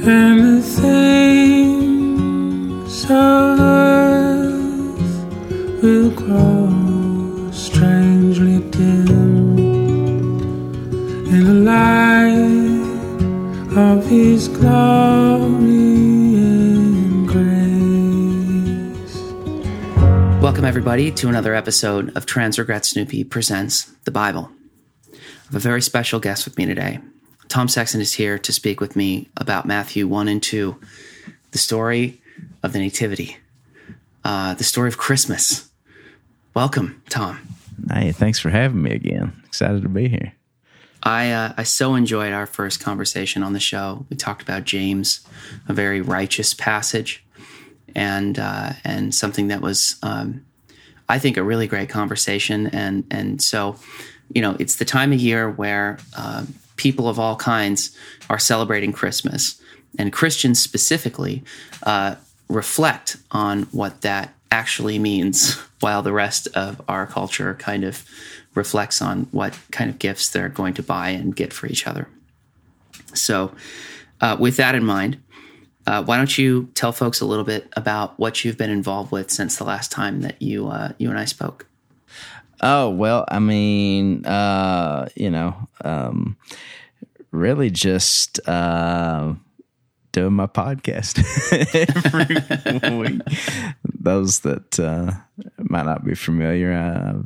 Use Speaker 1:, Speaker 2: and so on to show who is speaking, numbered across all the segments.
Speaker 1: and the things of earth will grow strangely dim in the light of His glory and grace.
Speaker 2: Welcome, everybody, to another episode of Transregret Snoopy Presents the Bible. I have a very special guest with me today. Tom Sexton is here to speak with me about Matthew 1 and 2, the story of the Nativity, uh, the story of Christmas. Welcome, Tom.
Speaker 3: Hey, thanks for having me again. Excited to be here.
Speaker 2: I uh, I so enjoyed our first conversation on the show. We talked about James, a very righteous passage, and uh, and something that was, um, I think, a really great conversation. And and so, you know, it's the time of year where uh, people of all kinds are celebrating Christmas, and Christians specifically uh, reflect on what that actually means, while the rest of our culture kind of reflects on what kind of gifts they're going to buy and get for each other. So, uh, with that in mind, uh, why don't you tell folks a little bit about what you've been involved with since the last time that you uh, you and I spoke?
Speaker 3: Oh well, I mean, uh, you know, um, really just uh, doing my podcast every week. Those that uh, might not be familiar, uh,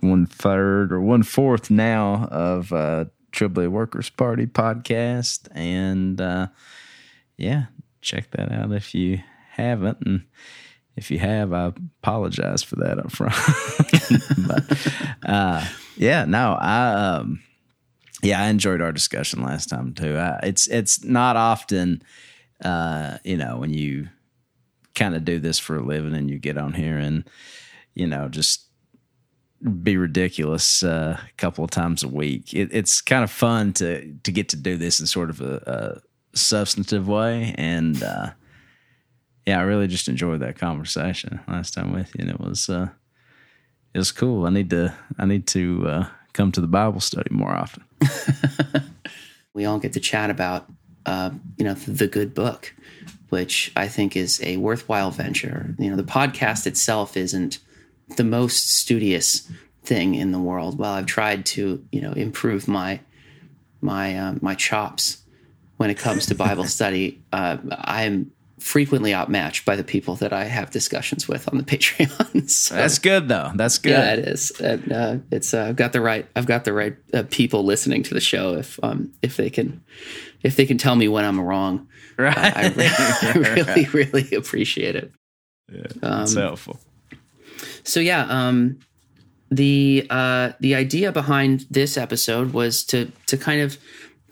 Speaker 3: one third or one fourth now of uh, Trillbilly Workers Party podcast, and uh, yeah, check that out if you haven't. And if you have, I apologize for that up front. but uh, yeah, no, I um, yeah, I enjoyed our discussion last time too. I, it's it's not often, uh, you know, when you kind of do this for a living and you get on here and you know just be ridiculous uh, a couple of times a week. It, it's kind of fun to to get to do this in sort of a, a substantive way, and uh, yeah, I really just enjoyed that conversation last time with you, and it was uh, it was cool. I need to I need to uh, come to the Bible study more often.
Speaker 2: we all get to chat about uh, you know the good book, which I think is a worthwhile venture. You know, the podcast itself isn't the most studious thing in the world. While I've tried to, you know, improve my my uh, my chops when it comes to Bible study, uh, I'm frequently outmatched by the people that I have discussions with on the Patreon. so,
Speaker 3: That's good though. That's good.
Speaker 2: yeah, it is. And, uh, it's uh, I've got the right I've got the right uh, people listening to the show. If um if they can if they can tell me when I'm wrong,
Speaker 3: Right.
Speaker 2: I, I really really appreciate it.
Speaker 3: That's helpful.
Speaker 2: So yeah, um, the uh, the idea behind this episode was to to kind of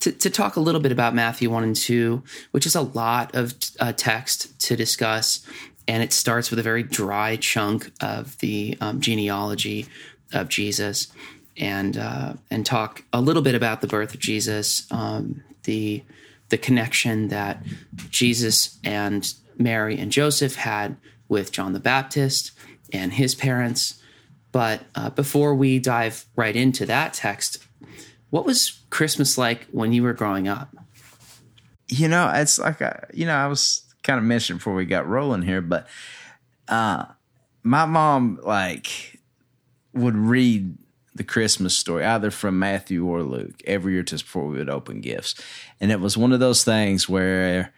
Speaker 2: to, to talk a little bit about Matthew one and two, which is a lot of uh, text to discuss, and it starts with a very dry chunk of the um, genealogy of Jesus, and uh, and talk a little bit about the birth of Jesus, um, the the connection that Jesus and Mary and Joseph had with John the Baptist and his parents. But uh, before we dive right into that text, what was Christmas like when you were growing up?
Speaker 3: you know, it's like I, you know, I was kind of mentioning before we got rolling here, but uh, my mom like would read the Christmas story either from Matthew or Luke every year just before we would open gifts, and it was one of those things where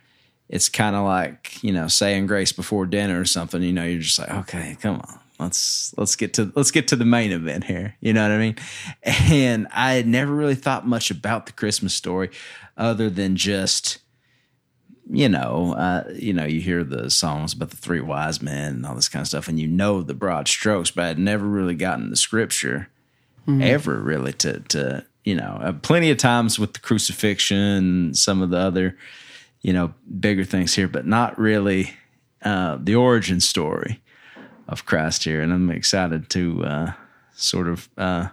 Speaker 3: it's kind of like you know saying grace before dinner or something. You know, you're just like, okay, come on. Let's let's get to let's get to the main event here. You know what I mean? And I had never really thought much about the Christmas story, other than just you know, uh, you know, you hear the songs about the three wise men and all this kind of stuff, and you know the broad strokes, but I'd never really gotten the scripture ever really to to you know, uh, plenty of times with the crucifixion, and some of the other, you know, bigger things here, but not really uh, the origin story of Christ here, and I'm excited to uh, sort of, uh,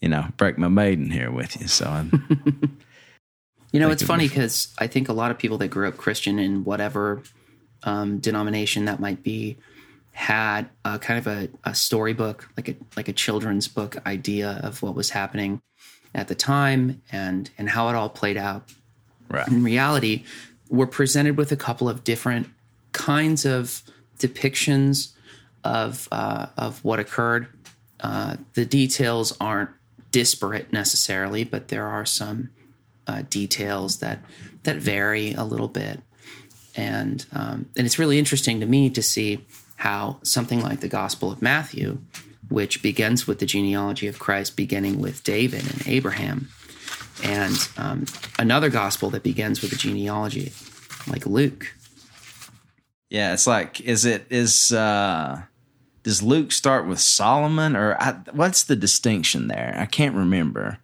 Speaker 3: you know, break my maiden here with you. So I'm,
Speaker 2: You know, it's funny because I think a lot of people that grew up Christian in whatever um, denomination that might be had a kind of a, a storybook, like a like a children's book idea of what was happening at the time and and how it all played out.
Speaker 3: right.
Speaker 2: In reality, we're presented with a couple of different kinds of depictions of uh, of what occurred. Uh, the details aren't disparate necessarily, but there are some uh, details that that vary a little bit, and um, and it's really interesting to me to see how something like the Gospel of Matthew, which begins with the genealogy of Christ, beginning with David and Abraham, and um, another gospel that begins with the genealogy, like Luke.
Speaker 3: Yeah, it's like is it is uh does Luke start with Solomon or I, what's the distinction there? I can't remember.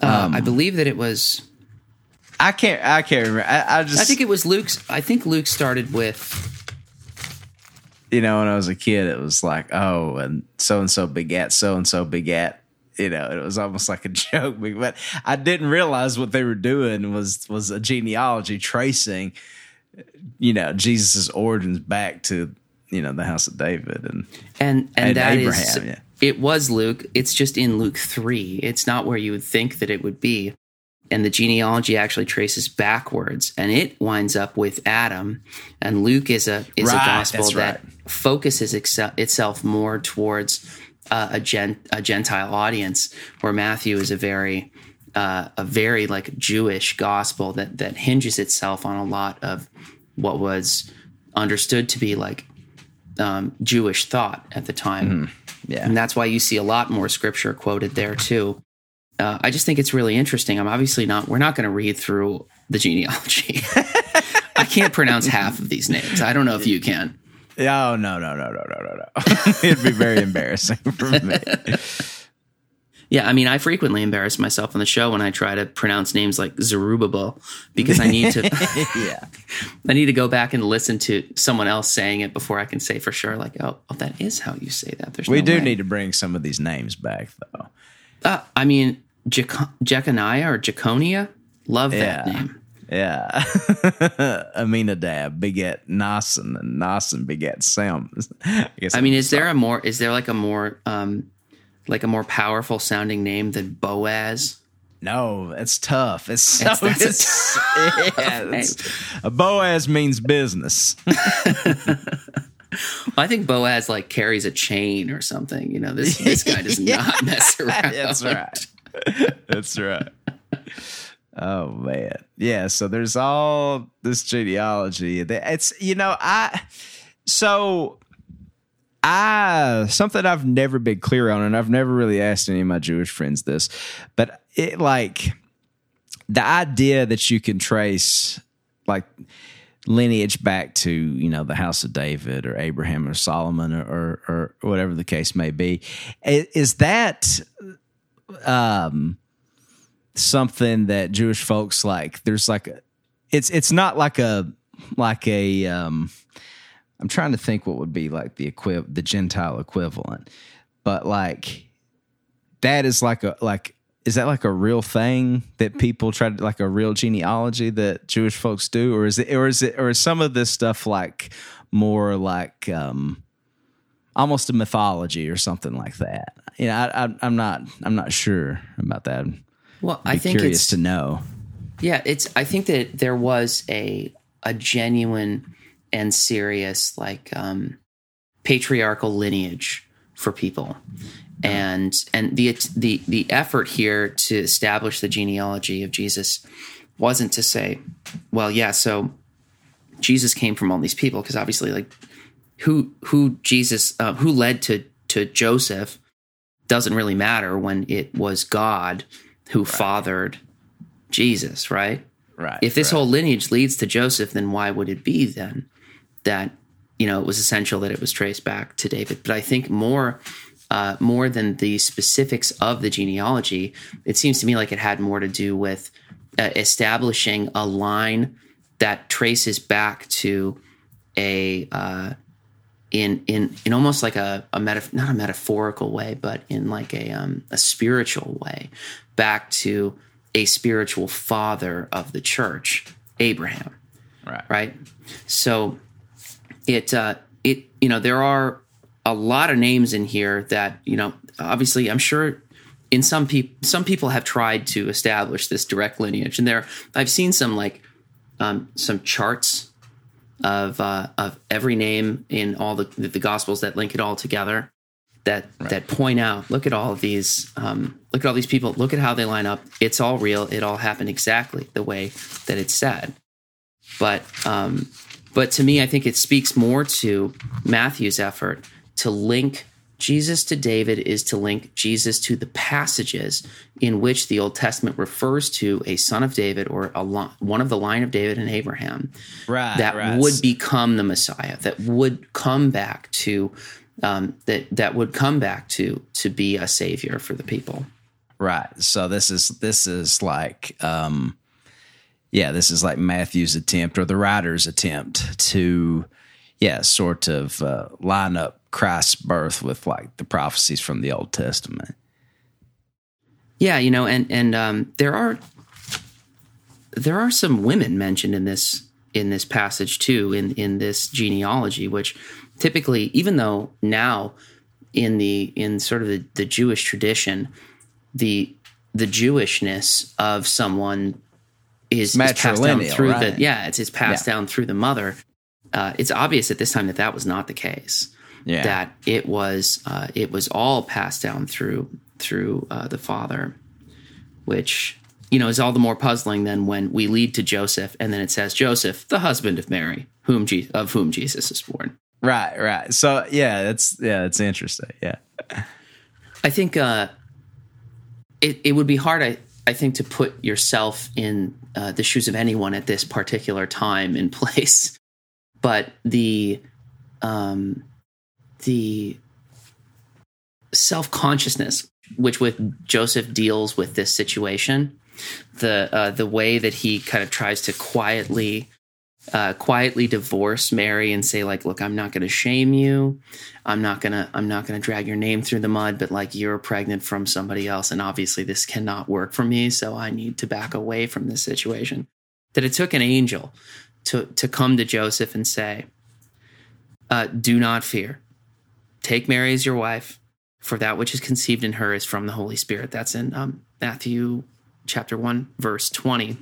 Speaker 2: Uh, I believe that it was.
Speaker 3: I can't. I can't remember. I, I just.
Speaker 2: I think it was Luke's. I think Luke started with.
Speaker 3: you know, when I was a kid, it was like, oh, and so and so begat so and so begat. You know, it was almost like a joke, but I didn't realize what they were doing was was a genealogy tracing, you know, Jesus's origins back to you know the house of David and
Speaker 2: and and,
Speaker 3: And
Speaker 2: that is
Speaker 3: Abraham, yeah.
Speaker 2: it was Luke. It's just in Luke three. It's not where you would think that it would be. And the genealogy actually traces backwards, and it winds up with Adam. And Luke is a is a gospel that
Speaker 3: right.
Speaker 2: focuses excel, itself more towards uh, a gen, a Gentile audience, where Matthew is a very uh, a very like Jewish gospel that that hinges itself on a lot of what was understood to be like um, Jewish thought at the time.
Speaker 3: yeah,
Speaker 2: And that's why you see a lot more scripture quoted there too. Uh, I just think it's really interesting. I'm obviously not, we're not going to read through the genealogy. I can't pronounce half of these names. I don't know if you can.
Speaker 3: Oh no no no no no no no! It'd be very embarrassing for me.
Speaker 2: Yeah, I mean, I frequently embarrass myself on the show when I try to pronounce names like Zerubbabel because I need to
Speaker 3: yeah,
Speaker 2: I need to go back and listen to someone else saying it before I can say for sure, like, oh, oh that is how you say that. There's
Speaker 3: we
Speaker 2: no
Speaker 3: do
Speaker 2: way.
Speaker 3: need to bring some of these names back though.
Speaker 2: Uh, I mean, Jec- Jeconiah or Jeconia, love that
Speaker 3: Yeah.
Speaker 2: name.
Speaker 3: Yeah, Aminadab beget Naasson, and Naasson beget Sem. I.
Speaker 2: I mean, is there a more is there like a more um like a more powerful sounding name than Boaz?
Speaker 3: no, it's tough. It's so
Speaker 2: That's- that's a
Speaker 3: it's, yeah, it's- a Boaz means business.
Speaker 2: I think Boaz like carries a chain or something. You know, this this guy does not mess around.
Speaker 3: That's right. That's right. Oh man, yeah. So there's all this genealogy. It's you know I so I something I've never been clear on, and I've never really asked any of my Jewish friends this, but it like the idea that you can trace like lineage back to you know the house of David or Abraham or Solomon or or, or whatever the case may be is that um something that Jewish folks like there's like a, it's it's not like a like a um I'm trying to think what would be like the equi- the Gentile equivalent but like that is like a like is that like a real thing that people try to like a real genealogy that Jewish folks do, or is it, or is it, or is some of this stuff like more like um, almost a mythology or something like that? You know, I, I, I'm not, I'm not sure about that.
Speaker 2: Well, I think
Speaker 3: curious
Speaker 2: it's
Speaker 3: to know.
Speaker 2: yeah, it's. I think that there was a a genuine and serious like um, patriarchal lineage for people, and and the the the effort here to establish the genealogy of Jesus wasn't to say, well, yeah, so Jesus came from all these people because obviously, like who who Jesus uh, who led to to Joseph doesn't really matter when it was God who fathered Jesus, right?
Speaker 3: Right.
Speaker 2: If this
Speaker 3: right.
Speaker 2: whole lineage leads to Joseph, then why would it be then that you know it was essential that it was traced back to David? But I think more uh, more than the specifics of the genealogy, it seems to me like it had more to do with uh, establishing a line that traces back to a uh, in in in almost like a, a metaf- not a metaphorical way, but in like a um, a spiritual way, back to a spiritual father of the church, Abraham.
Speaker 3: right.
Speaker 2: Right. So it uh, it you know there are a lot of names in here that you know obviously I'm sure in some people some people have tried to establish this direct lineage. And there I've seen some like um, some charts of uh, of every name in all the the gospels that link it all together that right. that point out look at all of these um, look at all these people look at how they line up. It's all real. It all happened exactly the way that it's said. But um, but to me i think it speaks more to matthew's effort to link Jesus to David is to link Jesus to the passages in which the Old Testament refers to a son of David or a one of the line of David and Abraham
Speaker 3: right,
Speaker 2: that
Speaker 3: right.
Speaker 2: would become the Messiah, that would come back to um, that that would come back to to be a savior for the people.
Speaker 3: Right. So this is this is like um, yeah, this is like Matthew's attempt or the writer's attempt to yeah, sort of uh, line up Christ's birth with like the prophecies from the Old Testament.
Speaker 2: Yeah, you know, and and um, there are there are some women mentioned in this in this passage too in in this genealogy, which typically, even though now in the in sort of the, the Jewish tradition, the the Jewishness of someone is, is passed down through right? the yeah it's, it's passed yeah. down through the mother. Uh, it's obvious at this time that that was not the case yeah. that it was uh, it was all passed down through through uh, the father, which you know is all the more puzzling than when we lead to Joseph and then it says Joseph, the husband of Mary, whom Je- of whom Jesus is born.
Speaker 3: Right, right. So yeah, that's yeah, it's interesting. Yeah,
Speaker 2: I think uh, it it would be hard. I I think to put yourself in uh, the shoes of anyone at this particular time and place, but the um the self consciousness which with Joseph deals with this situation, the uh, the way that he kind of tries to quietly uh, quietly divorce Mary and say like, look, I'm not going to shame you, I'm not gonna I'm not gonna drag your name through the mud, but like you're pregnant from somebody else, and obviously this cannot work for me, so I need to back away from this situation. That it took an angel to to come to Joseph and say, uh, do not fear Take Mary as your wife, for that which is conceived in her is from the Holy Spirit. That's in um, Matthew chapter 1, verse 20.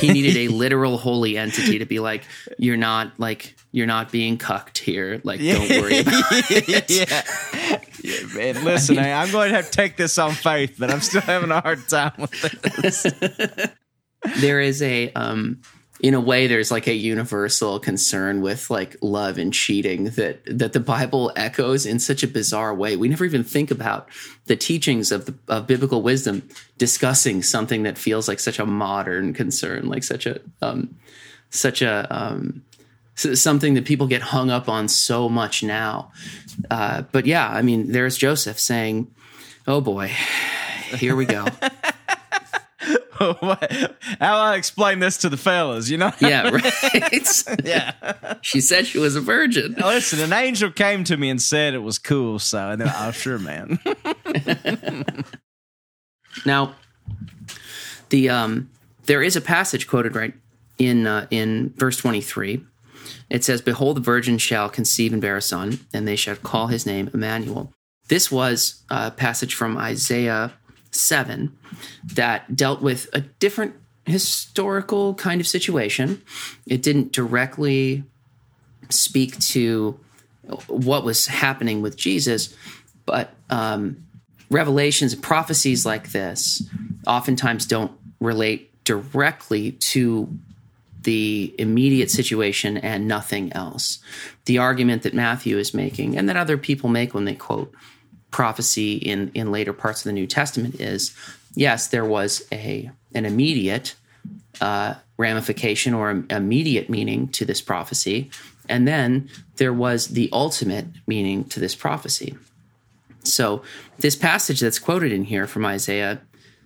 Speaker 2: He needed a literal holy entity to be like, you're not like you're not being cucked here. Like, don't worry about it.
Speaker 3: yeah. yeah man, listen, I mean, I'm going to have to take this on faith, but I'm still having a hard time with this.
Speaker 2: there is a um in a way there's like a universal concern with like love and cheating that that the bible echoes in such a bizarre way. We never even think about the teachings of the of biblical wisdom discussing something that feels like such a modern concern like such a um such a um something that people get hung up on so much now. Uh but yeah i mean there's joseph saying oh boy here we go
Speaker 3: how I explain this to the fellas, you know?
Speaker 2: Yeah, right.
Speaker 3: yeah.
Speaker 2: She said she was a virgin.
Speaker 3: listen, an angel came to me and said it was cool, so then, oh, sure, man.
Speaker 2: now, the um, there is a passage quoted right in uh, in verse twenty three. It says, "Behold, the virgin shall conceive and bear a son, and they shall call his name Emmanuel." This was a passage from Isaiah 7 that dealt with a different historical kind of situation. It didn't directly speak to what was happening with Jesus, but um, revelations and prophecies like this oftentimes don't relate directly to the immediate situation and nothing else. The argument that Matthew is making and that other people make when they quote prophecy in in later parts of the New Testament is yes, there was a an immediate uh, ramification or immediate meaning to this prophecy, and then there was the ultimate meaning to this prophecy. So this passage that's quoted in here from Isaiah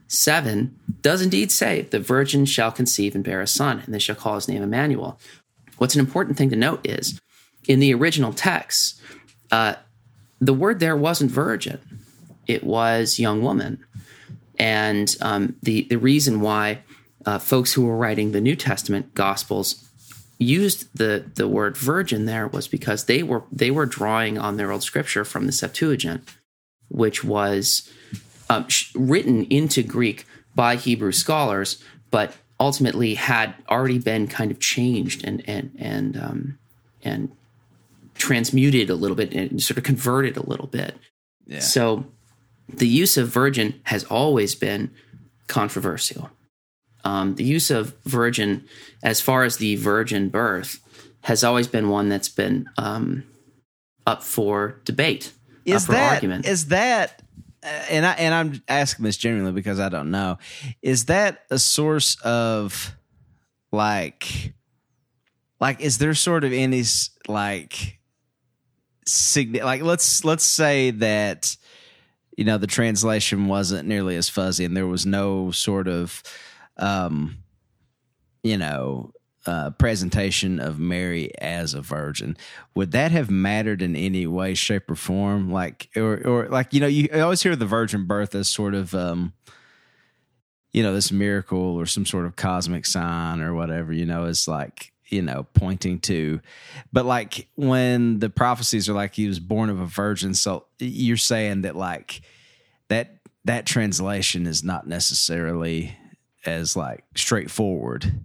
Speaker 2: 7 does indeed say, The virgin shall conceive and bear a son, and they shall call his name Emmanuel. What's an important thing to note is in the original text, uh, the word there wasn't virgin, it was young woman. And um, the, the reason why uh, folks who were writing the New Testament Gospels used the, the word virgin there was because they were they were drawing on their old scripture from the Septuagint, which was um, written into Greek by Hebrew scholars, but ultimately had already been kind of changed and and and um, and transmuted a little bit and sort of converted a little bit.
Speaker 3: Yeah.
Speaker 2: So the use of virgin has always been controversial. Um, the use of virgin, as far as the virgin birth, has always been one that's been um, up for debate,
Speaker 3: is
Speaker 2: up for
Speaker 3: that
Speaker 2: argument.
Speaker 3: is that uh, and I and I'm asking this genuinely because I don't know. Is that a source of like like is there sort of any like like let's let's say that you know the translation wasn't nearly as fuzzy and there was no sort of um you know uh, presentation of Mary as a virgin, would that have mattered in any way, shape, or form? Like, or, or like, you know, you always hear the virgin birth as sort of, um, you know, this miracle or some sort of cosmic sign or whatever, you know, is like, you know, pointing to, but like when the prophecies are like he was born of a virgin, so you're saying that like that that translation is not necessarily as like straightforward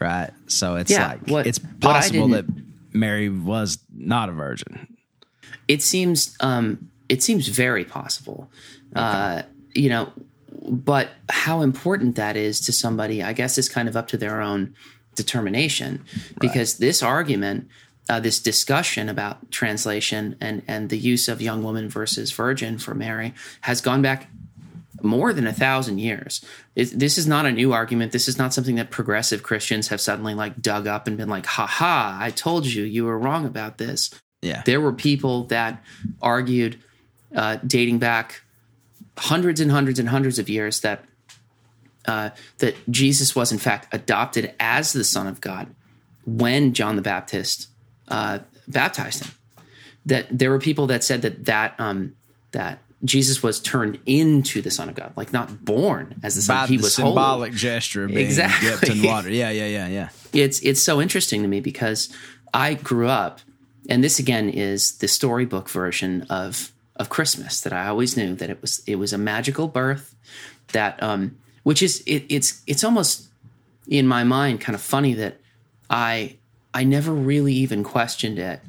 Speaker 3: right? So it's
Speaker 2: Yeah,
Speaker 3: like
Speaker 2: what-
Speaker 3: it's possible that Mary was not a virgin.
Speaker 2: it seems um, it seems very possible. Uh, you know, but how important that is to somebody, I guess, is kind of up to their own determination. Because this argument, uh, this discussion about translation and and the use of young woman versus virgin for Mary has gone back more than a thousand years. It, this is not a new argument. This is not something that progressive Christians have suddenly like dug up and been like, "Ha ha! I told you you were wrong about this."
Speaker 3: Yeah,
Speaker 2: There were people that argued, uh, dating back hundreds and hundreds and hundreds of years, that uh, that Jesus was in fact adopted as the Son of God when John the Baptist uh, baptized him. That there were people that said that that um, that Jesus was turned into the Son of God, like not born as the Son.
Speaker 3: by
Speaker 2: he
Speaker 3: the
Speaker 2: was holy
Speaker 3: symbolic gesture of being
Speaker 2: Exactly.
Speaker 3: dipped in water. Yeah, yeah, yeah, yeah.
Speaker 2: it's it's so interesting to me because I grew up, and this again is the storybook version of of Christmas that I always knew that it was it was a magical birth that um which is it, it's it's almost in my mind kind of funny that I I never really even questioned it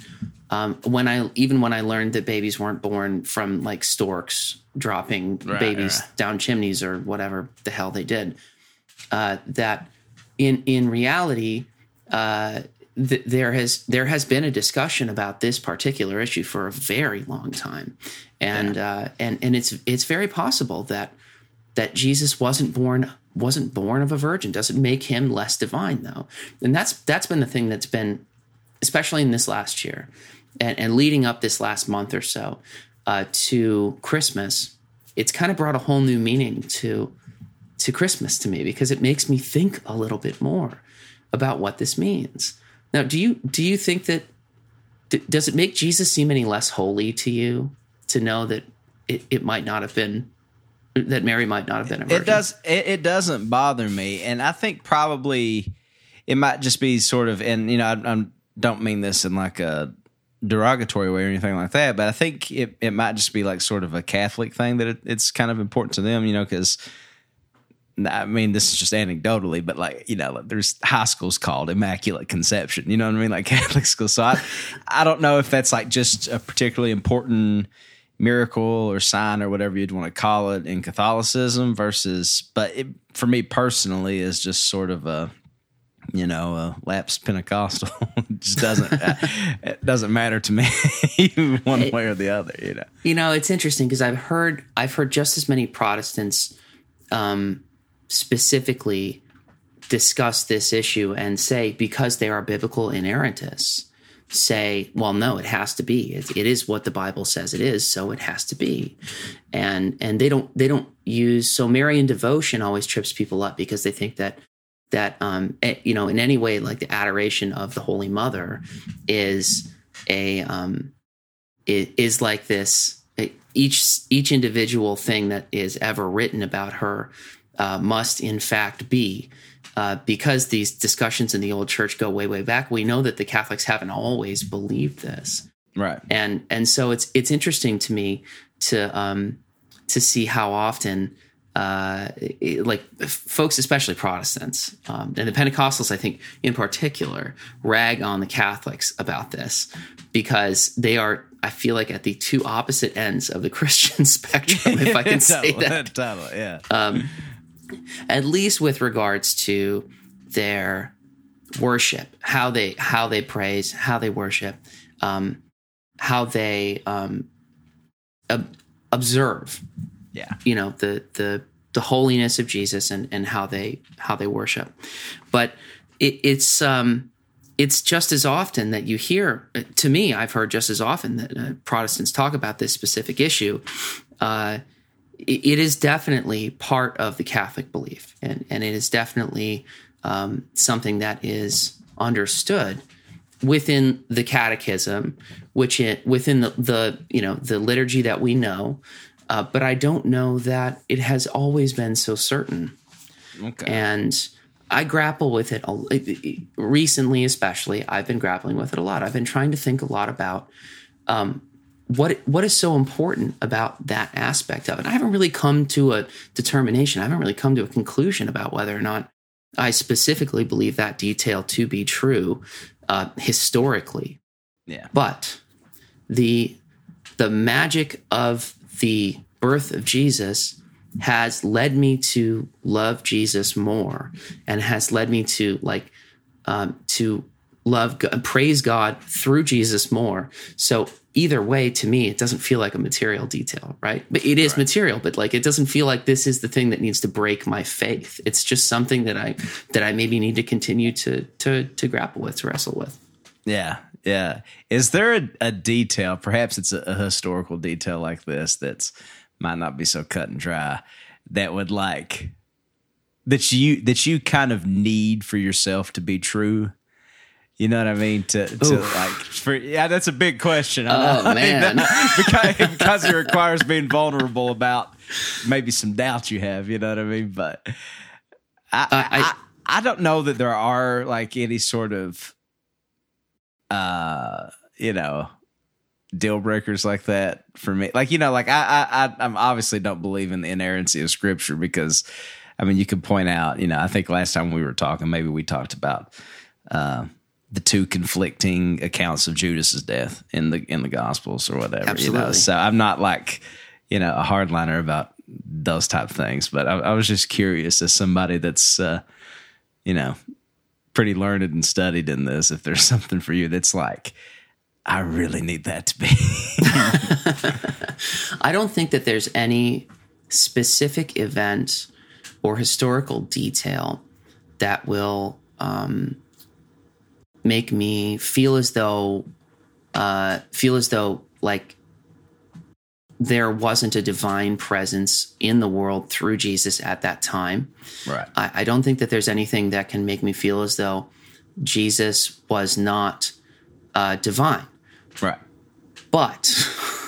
Speaker 2: um, when I even when I learned that babies weren't born from like storks dropping babies
Speaker 3: right.
Speaker 2: down chimneys or whatever the hell they did uh, that in in reality uh, th- there has there has been a discussion about this particular issue for a very long time, and uh, and and it's it's very possible that that Jesus wasn't born wasn't born of a virgin doesn't make him less divine though, and that's that's been the thing that's been especially in this last year and, and leading up this last month or so uh, to Christmas. It's kind of brought a whole new meaning to to Christmas to me because it makes me think a little bit more about what this means. Now, do you do you think that d- does it make Jesus seem any less holy to you to know that it, it might not have been that Mary might not have been a virgin?
Speaker 3: It does. It, it doesn't bother me, and I think probably it might just be sort of. And you know, I, I don't mean this in like a derogatory way or anything like that, but I think it it might just be like sort of a Catholic thing that it, it's kind of important to them. You know, because. I mean, this is just anecdotally, but like you know, there's high schools called Immaculate Conception. You know what I mean, like Catholic school. So I, I don't know if that's like just a particularly important miracle or sign or whatever you'd want to call it in Catholicism versus, but it, for me personally is just sort of a, you know, a lapsed Pentecostal. it just doesn't, it doesn't matter to me one way or the other, you know?
Speaker 2: You know, it's interesting because I've heard I've heard just as many Protestants um, specifically discuss this issue and say because they are biblical inerrantists, say, well, no, it has to be. It, it is what the Bible says it is, so it has to be. And and they don't they don't use so Marian devotion always trips people up because they think that that um eh, you know in any way like the adoration of the Holy Mother is a um it is like this each each individual thing that is ever written about her uh, must in fact be uh, because these discussions in the old church go way way back we know that the catholics haven't always believed this
Speaker 3: Right.
Speaker 2: and and so it's it's interesting to me to um to see how often uh, it- like folks, especially Protestants um, and the Pentecostals, I think in particular, rag on the Catholics about this because they are, I feel like, at the two opposite ends of the Christian spectrum, if I can say that
Speaker 3: totally, yeah.
Speaker 2: At least with regards to their worship, how they how they praise, how they worship, um, how they um, ob- observe,
Speaker 3: yeah.
Speaker 2: you know, the the the holiness of Jesus and and how they how they worship. But it, it's um, it's just as often that you hear. To me, I've heard just as often that uh, Protestants talk about this specific issue. Uh, it is definitely part of the Catholic belief, and, and it is definitely um, something that is understood within the Catechism, which it, within the, the you know the liturgy that we know. Uh, but I don't know that it has always been so certain
Speaker 3: Okay.
Speaker 2: and I grapple with it a- recently, especially. I've been grappling with it a lot. I've been trying to think a lot about um, what what is so important about that aspect of it. I haven't really come to a determination. I haven't really come to a conclusion about whether or not I specifically believe that detail to be true uh, historically.
Speaker 3: yeah.
Speaker 2: But the the magic of the birth of Jesus has led me to love Jesus more, and has led me to like um, to love God, praise God through Jesus more. So either way, to me, it doesn't feel like a material detail, right? But it is material, but like it doesn't feel like this is the thing that needs to break my faith. It's just something that I that I maybe need to continue to to to grapple with, to wrestle with.
Speaker 3: Yeah, yeah. Is there a, a detail? Perhaps it's a, a historical detail like this that's might not be so cut and dry. That would like that you that you kind of need for yourself to be true. You know what I mean? To to
Speaker 2: Oof.
Speaker 3: like for yeah, that's a big question. I.
Speaker 2: Oh, man.
Speaker 3: that- because because it requires being vulnerable about maybe some doubts you have. You know what I mean? But I,
Speaker 2: I-
Speaker 3: I, I don't know that there are like any sort of uh you know deal breakers like that for me like you know like i i I- i'm obviously don't believe in the inerrancy of scripture because i mean you could point out you know i think last time we were talking maybe we talked about uh the two conflicting accounts of judas's death in the in the gospels or whatever you know
Speaker 2: Absolutely.
Speaker 3: so i'm not like you know a hardliner about those type of things but i, I was just curious as somebody that's uh you know pretty learned and studied in this if there's something for you that's like i really need that to be
Speaker 2: I don't think that there's any specific event or historical detail that will um, make me feel as though uh, feel as though like there wasn't a divine presence in the world through Jesus at that time.
Speaker 3: right
Speaker 2: I, I don't think that there's anything that can make me feel as though Jesus was not uh, divine.
Speaker 3: right
Speaker 2: But,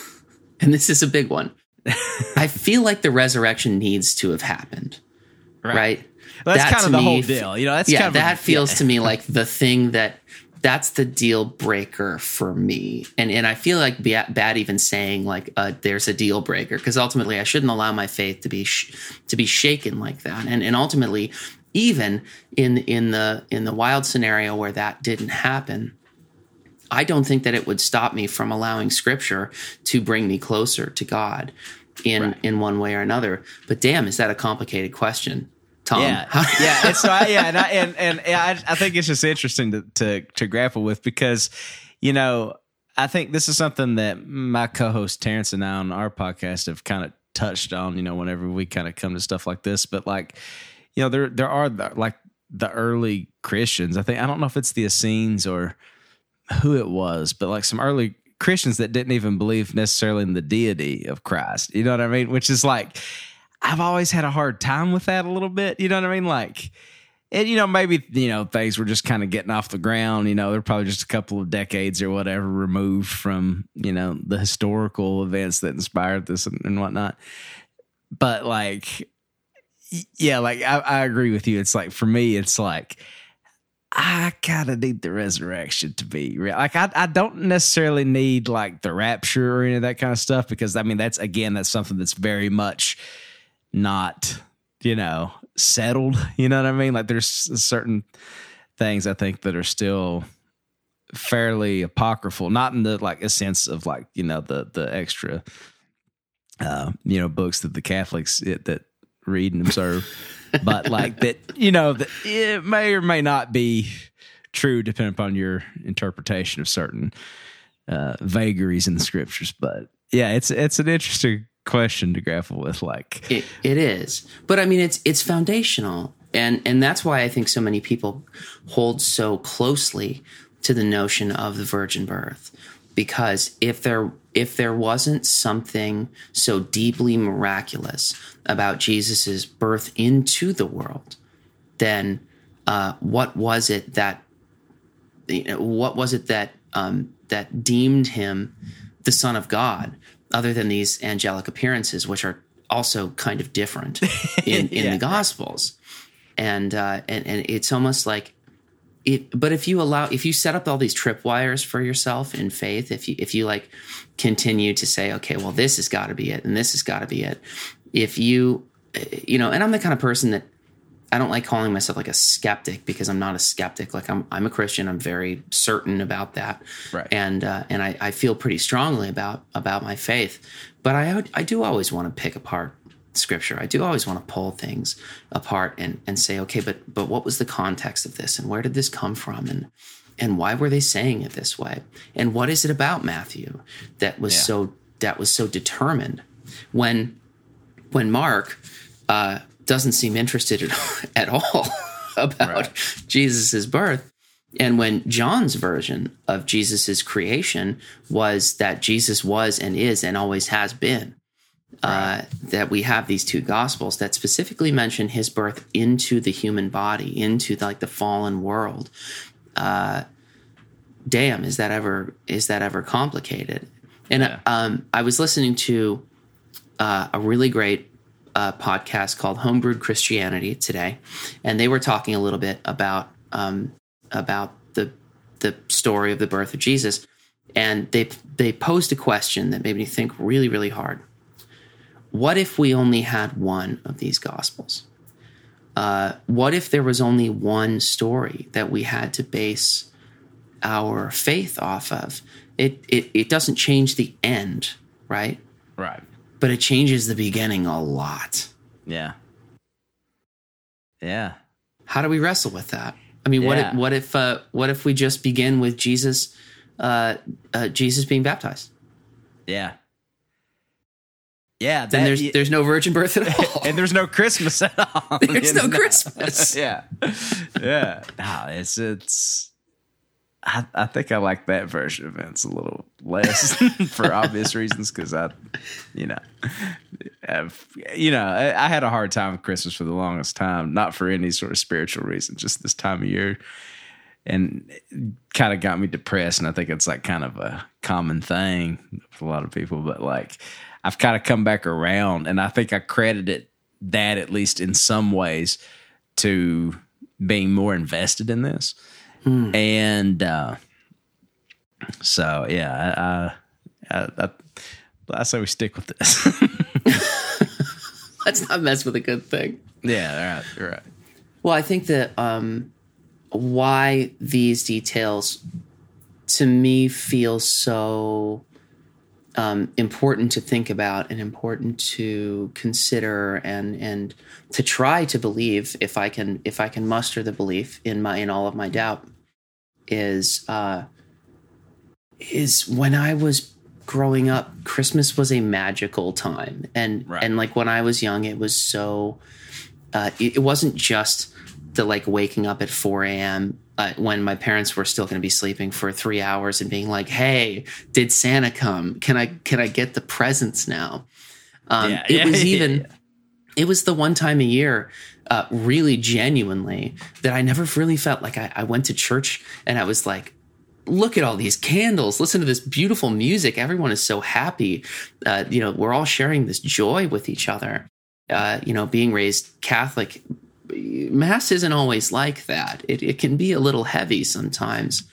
Speaker 2: and this is a big one, I feel like the resurrection needs to have happened, right?
Speaker 3: Well, that's
Speaker 2: That
Speaker 3: kind of the
Speaker 2: me
Speaker 3: whole deal you know that's
Speaker 2: yeah,
Speaker 3: kind of
Speaker 2: that feels to me like the thing that that's the deal breaker for me. And and I feel like bad even saying like uh, there's a deal breaker because ultimately I shouldn't allow my faith to be sh- to be shaken like that. And and ultimately, even in in the in the wild scenario where that didn't happen, I don't think that it would stop me from allowing Scripture to bring me closer to God in in one way or another. But damn, is that a complicated question, Tom?
Speaker 3: yeah, yeah. And so, I, yeah, and I, and and I, I think it's just interesting to, to to grapple with because, you know, I think this is something that my co-host Terrence and I on our podcast have kind of touched on. You know, whenever we kind of come to stuff like this, but like, you know, there there are the, like the early Christians. I think I don't know if it's the Essenes or who it was, but like some early Christians that didn't even believe necessarily in the deity of Christ. You know what I mean? Which is like, I've always had a hard time with that a little bit. You know what I mean? Like, and you know, maybe you know things were just kind of getting off the ground. You know, they're probably just a couple of decades or whatever removed from you know the historical events that inspired this and, and whatnot. But like, yeah, like I, I agree with you. It's like for me, it's like I kind of need the resurrection to be real. Like I, I don't necessarily need like the rapture or any of that kind of stuff because I mean that's again that's something that's very much not, you know, settled. You know what I mean? Like there's certain things I think that are still fairly apocryphal, not in the like a sense of like, you know, the the extra uh, you know, books that the Catholics it, that read and observe, but like that, you know, that it may or may not be true depending upon your interpretation of certain uh, vagaries in the scriptures. But yeah, it's it's an interesting question to grapple with. Like
Speaker 2: it, it is, but I mean, it's it's foundational, and and that's why I think so many people hold so closely to the notion of the virgin birth, because if there if there wasn't something so deeply miraculous about Jesus's birth into the world, then uh, what was it that you know, what was it that um, that deemed him the Son of God, other than these angelic appearances, which are also kind of different in, in yeah. the Gospels, and uh, and and it's almost like it. But if you allow, if you set up all these tripwires for yourself in faith, if you if you like continue to say, okay, well, this has got to be it, and this has got to be it, if you you know, and I'm the kind of person that I don't like calling myself like a skeptic because I'm not a skeptic. Like I'm, I'm a Christian. I'm very certain about that,
Speaker 3: right.
Speaker 2: and uh, and I, I feel pretty strongly about about my faith. But I I do always want to pick apart Scripture. I do always want to pull things apart and and say, okay, but but what was the context of this, and where did this come from, and and why were they saying it this way, and what is it about Matthew that was yeah. so that was so determined when when Mark. Uh, doesn't seem interested at, all about right. Jesus's birth. And when John's version of Jesus's creation was that Jesus was and is and always has been, uh, right. uh, that we have these two gospels that specifically mention his birth into the human body, into the, like the fallen world. Uh, damn, is that ever is that ever complicated? And yeah. um, I was listening to uh, a really great a podcast called Homebrewed Christianity today, and they were talking a little bit about um, about the the story of the birth of Jesus, and they they posed a question that made me think really really hard. What if we only had one of these gospels? Uh, what if there was only one story that we had to base our faith off of? It it, it doesn't change the end, right?
Speaker 3: Right
Speaker 2: but it changes the beginning a lot.
Speaker 3: Yeah. Yeah.
Speaker 2: How do we wrestle with that? I mean, what if what if uh, what if we just begin with Jesus, uh, uh, Jesus being baptized?
Speaker 3: Yeah. Yeah,
Speaker 2: that, then there's there's no virgin birth at all,
Speaker 3: and there's no Christmas at all.
Speaker 2: There's no Christmas.
Speaker 3: yeah, yeah. No, it's it's I, I think I like that version of Vince a little less for obvious reasons because I, you know, I've, you know, I, I, had a hard time with Christmas for the longest time, not for any sort of spiritual reason, just this time of year, and kind of got me depressed. And I think it's like kind of a common thing with a lot of people, but like I've kind of come back around, and I think I credited that at least in some ways to being more invested in this Mm. And uh, so, yeah, I, I, I, I say we stick with this.
Speaker 2: Let's not mess with a good thing.
Speaker 3: Yeah, right, you're right.
Speaker 2: Well, I think that um, why these details to me feel so um, important to think about and important to consider and and to try to believe if I can if I can muster the belief in my in all of my doubt is uh, is when I was growing up, Christmas was a magical time, and right. and like when I was young, it was so. Uh, it, it, wasn't just the like waking up at 4 a.m. Uh, when my parents were still going to be sleeping for three hours and being like, "Hey, did Santa come? Can I can I get the presents now?" Um, yeah, it yeah, was even. Yeah, it was the one time a year uh, really genuinely that I never really felt like I, I went to church and I was like, look at all these candles. Listen to this beautiful music. Everyone is so happy. Uh, you know we're all sharing this joy with each other. Uh, you know being raised catholic mass isn't always like that. It, it can be a little heavy sometimes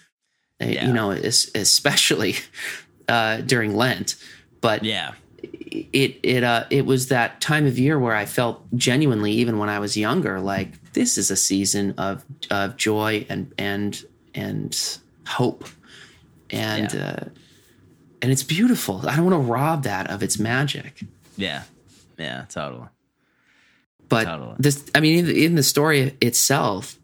Speaker 2: uh, yeah. you know especially uh, during lent. But
Speaker 3: yeah
Speaker 2: it it uh it was that time of year where I felt genuinely, even when I was younger, like this is a season of of joy and and and hope, and
Speaker 3: Yeah.
Speaker 2: uh, and it's beautiful. I don't want to rob that of its magic.
Speaker 3: Yeah. Yeah, totally.
Speaker 2: But
Speaker 3: Totally.
Speaker 2: this, I mean, in the, in the story itself,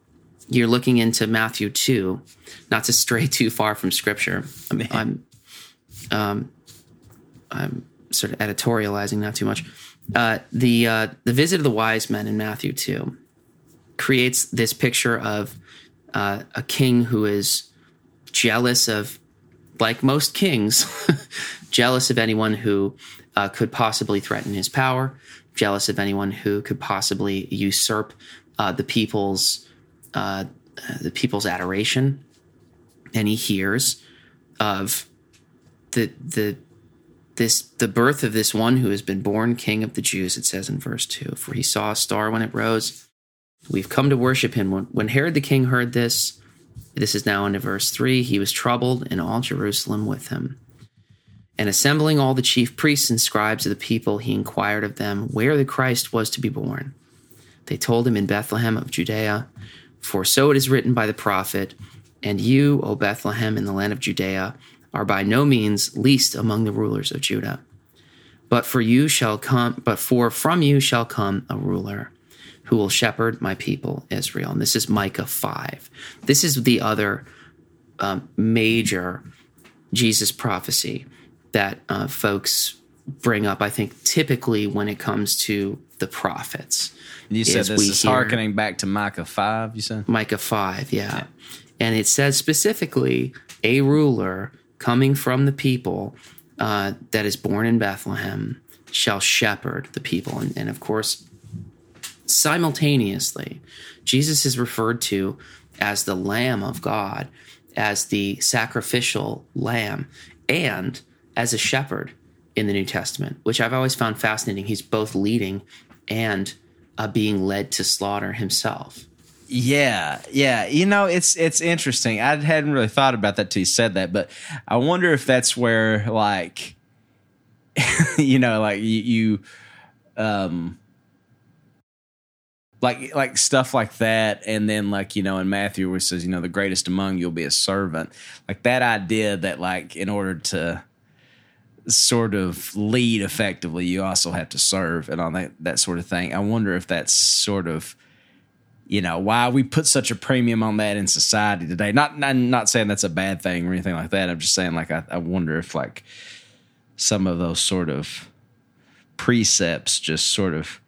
Speaker 2: you're looking into Matthew two, not to stray too far from Scripture. I'm, I'm, um, I'm sort of editorializing, not too much. Uh, the uh, the visit of the wise men in Matthew two creates this picture of uh, a king who is jealous of, like most kings, jealous of anyone who uh, could possibly threaten his power, jealous of anyone who could possibly usurp uh, the people's uh, the people's adoration, and he hears of the the this the birth of this one who has been born king of the Jews. It says in verse two, for he saw a star when it rose. We've come to worship him. When, when Herod the king heard this, this is now into verse 3 he was troubled, and all Jerusalem with him. And assembling all the chief priests and scribes of the people, he inquired of them where the Christ was to be born. They told him in Bethlehem of Judea, for so it is written by the prophet, And you, O Bethlehem, in the land of Judea, are by no means least among the rulers of Judah. But for you shall come, but for from you shall come a ruler who will shepherd my people Israel. And this is Micah 5. This is the other um, major Jesus prophecy that uh, folks bring up, I think, typically when it comes to the prophets.
Speaker 3: You said
Speaker 2: Is
Speaker 3: this is
Speaker 2: hear-
Speaker 3: harkening back to Micah 5, you said?
Speaker 2: Micah 5, yeah. And it says specifically a ruler coming from the people uh, that is born in Bethlehem shall shepherd the people. And, and of course, simultaneously, Jesus is referred to as the Lamb of God, as the sacrificial lamb, and as a shepherd in the New Testament, which I've always found fascinating. He's both leading and uh, being led to slaughter himself.
Speaker 3: Yeah, yeah. You know, it's it's interesting. I hadn't really thought about that till you said that, but I wonder if that's where like you know, like you, you um like like stuff like that and then like you know in matthew where it says you know the greatest among you will be a servant like that idea that like in order to sort of lead effectively you also have to serve and all that that sort of thing i wonder if that's sort of you know why we put such a premium on that in society today. Not i'm not saying that's a bad thing or anything like that. I'm just saying like i, I wonder if like some of those sort of precepts just sort of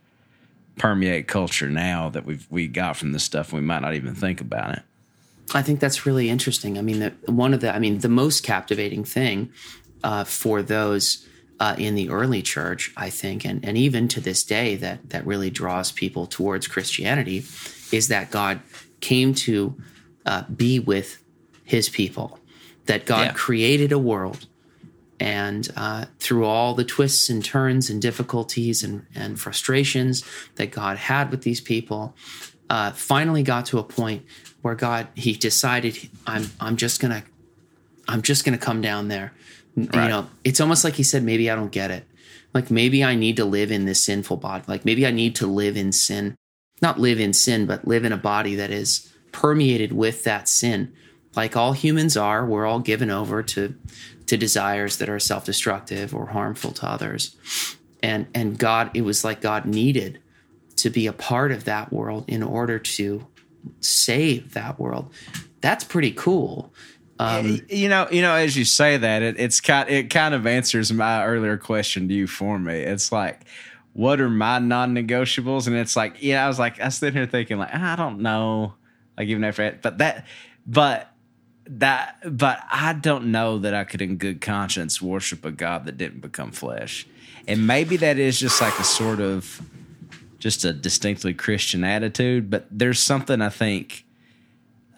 Speaker 3: permeate culture now that we've we got from this stuff we might not even think about it.
Speaker 2: I think that's really interesting. I mean, the, one of the, I mean, the most captivating thing uh, for those uh, in the early church, I think, and, and even to this day, that that really draws people towards Christianity, is that God came to uh, be with His people, that God
Speaker 3: Yeah.
Speaker 2: created a world, and uh, through all the twists and turns and difficulties and, and frustrations that God had with these people, uh, finally got to a point where God he decided I'm I'm just gonna I'm just gonna come down there. You know, it's almost like he said, maybe I don't get it. Like maybe I need to live in this sinful body. Like maybe I need to live in sin, not live in sin, but live in a body that is permeated with that sin. Like all humans are, we're all given over to to desires that are self-destructive or harmful to others. And and God, it was like God needed to be a part of that world in order to save that world. That's pretty cool. Um,
Speaker 3: you know you know as you say that it, it's kind it kind of answers my earlier question to you for me it's like what are my non-negotiables? And it's like yeah i was like i sitting here thinking like i don't know. Like even after but that but that but i don't know that i could in good conscience worship a god that didn't become flesh. And maybe that is just like a sort of just a distinctly christian attitude but there's something i think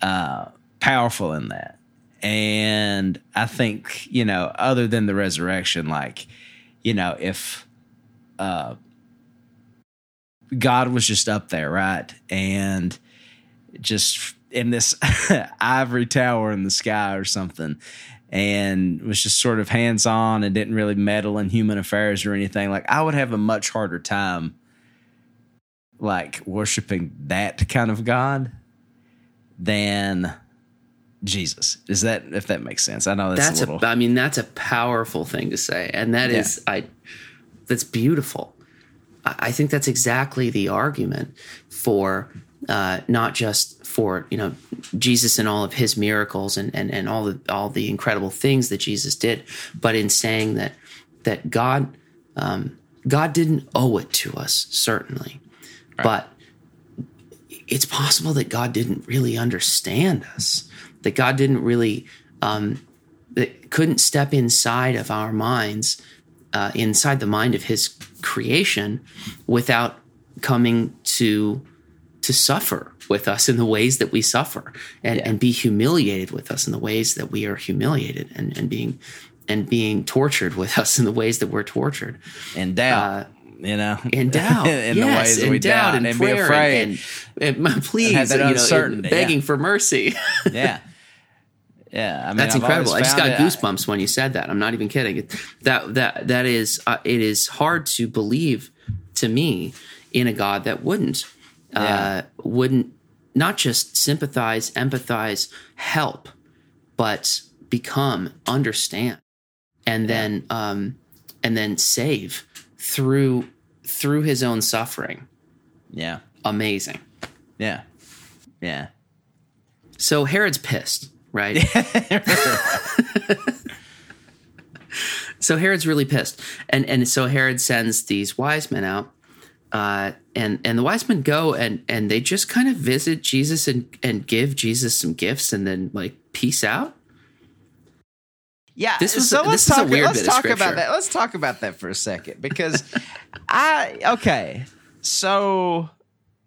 Speaker 3: uh powerful in that. And i think you know other than the resurrection like you know if uh god was just up there right and just in this ivory tower in the sky or something and was just sort of hands on and didn't really meddle in human affairs or anything, like I would have a much harder time like worshiping that kind of God than Jesus. Is that if that makes sense? I know that's,
Speaker 2: That's
Speaker 3: a little.
Speaker 2: a, I mean, that's a powerful thing to say, and that
Speaker 3: Yeah.
Speaker 2: is, I, that's beautiful. I, think that's exactly the argument for uh, not just for you know Jesus and all of his miracles and and and all the all the incredible things that Jesus did, but in saying that that God um, God didn't owe it to us certainly, but it's possible that God didn't really understand us, that God didn't really, um, that couldn't step inside of our minds, uh, inside the mind of His creation, without coming to to suffer with us in the ways that we suffer, and, and be humiliated with us in the ways that we are humiliated, and, and being and being tortured with us in the ways that we're tortured
Speaker 3: And doubt, uh, you know,
Speaker 2: in doubt,
Speaker 3: in
Speaker 2: yes,
Speaker 3: the ways that
Speaker 2: in
Speaker 3: we
Speaker 2: doubt,
Speaker 3: doubt,
Speaker 2: and,
Speaker 3: and, be
Speaker 2: prayer
Speaker 3: afraid.
Speaker 2: and, and, and please,
Speaker 3: have that
Speaker 2: you know, begging
Speaker 3: yeah.
Speaker 2: for mercy.
Speaker 3: yeah, yeah. I mean,
Speaker 2: That's
Speaker 3: I've
Speaker 2: incredible. I just got
Speaker 3: it-
Speaker 2: goosebumps when you said that. I'm not even kidding. That that that is uh, it is hard to believe to me in a God that wouldn't uh, wouldn't not just sympathize, empathize, help, but become, understand, and then um, and then save through through his own suffering.
Speaker 3: Yeah,
Speaker 2: Amazing.
Speaker 3: yeah, yeah.
Speaker 2: So Herod's pissed, right? so Herod's really pissed, and and so Herod sends these wise men out, uh, and and the wise men go and and they just kind of visit Jesus and and give Jesus some gifts, and then like peace out.
Speaker 3: Yeah,
Speaker 2: This was-
Speaker 3: so
Speaker 2: this
Speaker 3: let's
Speaker 2: is a
Speaker 3: talk.
Speaker 2: weird
Speaker 3: let's
Speaker 2: bit of
Speaker 3: talk about that. Let's talk about that for a second because I okay. So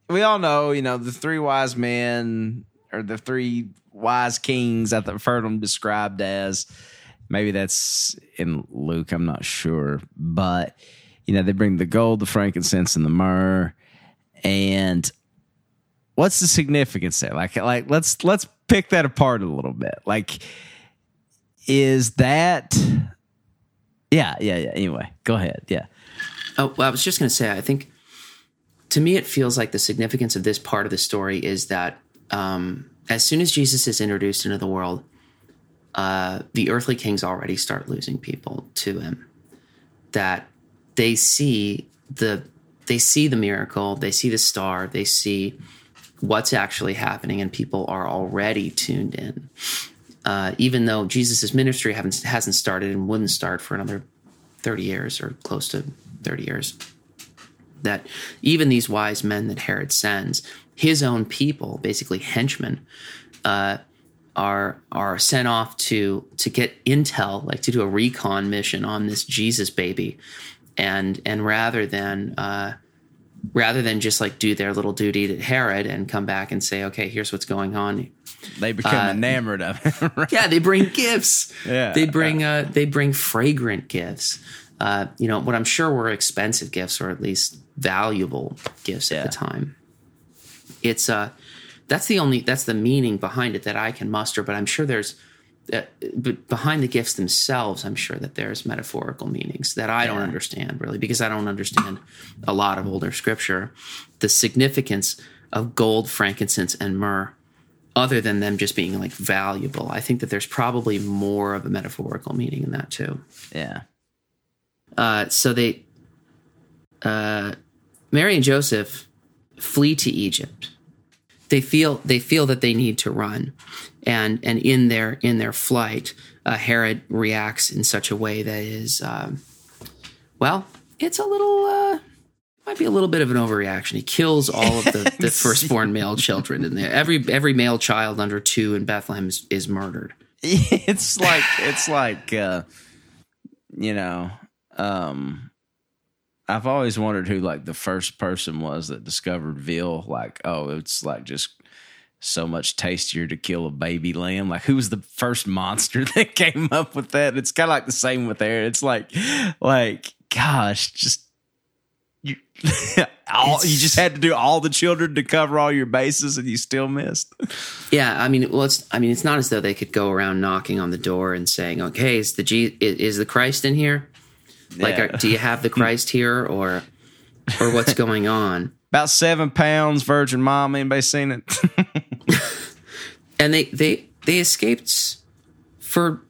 Speaker 3: we all know, you know, the three wise men or the three wise kings. I've heard them described as. Maybe that's in Luke. I'm not sure, but you know, they bring the gold, the frankincense, and the myrrh. And what's the significance there? Like, like let's let's pick that apart a little bit. Like is that yeah yeah yeah anyway go ahead yeah
Speaker 2: Oh, well, I was just going to say, I think to me, it feels like the significance of this part of the story is that um, as soon as Jesus is introduced into the world, uh, the earthly kings already start losing people to him. That they see the they see the miracle, they see the star, they see what's actually happening, and people are already tuned in. Uh, even though Jesus' ministry hasn't started and wouldn't start for another 30 years or close to 30 years. That even these wise men that Herod sends, his own people, basically henchmen, uh, are are sent off to to get intel, like to do a recon mission on this Jesus baby, and and rather than uh, rather than just like do their little duty to Herod and come back and say, okay, here's what's going on,
Speaker 3: they become enamored of it right?
Speaker 2: yeah, they bring gifts.
Speaker 3: Yeah,
Speaker 2: they bring uh, they bring fragrant gifts. Uh, you know what I'm sure were expensive gifts, or at least valuable gifts
Speaker 3: Yeah.
Speaker 2: at the time. It's uh, that's the only that's the meaning behind it that I can muster. But I'm sure there's, uh, but behind the gifts themselves, I'm sure that there's metaphorical meanings that I don't understand really because I don't understand a lot of older scripture. The significance of gold, frankincense, and myrrh other than them just being like valuable. I think that there's probably more of a metaphorical meaning in that too.
Speaker 3: yeah
Speaker 2: Uh, so they, uh, Mary and Joseph flee to Egypt. They feel they feel that they need to run, and and in their in their flight, uh, Herod reacts in such a way that is, um, well, it's a little. Uh, might be a little bit of an overreaction. He kills all of the, the firstborn male children in there. Every every male child under two in Bethlehem is, is murdered.
Speaker 3: it's like it's like uh you know um i've always wondered who like the first person was that discovered veal like oh it's like just so much tastier to kill a baby lamb like who was the first monster that came up with that it's kind of like the same with there it's like like gosh just You, all, you just had to do all the children to cover all your bases, and you still missed.
Speaker 2: Yeah, I mean, well, it's I mean, it's not as though they could go around knocking on the door and saying, "Okay, is the G is the Christ in here? Like,
Speaker 3: Yeah.
Speaker 2: are, do you have the Christ here, or or what's going on?"
Speaker 3: About seven pounds, Virgin Mom. Anybody seen it?
Speaker 2: And they they they escaped for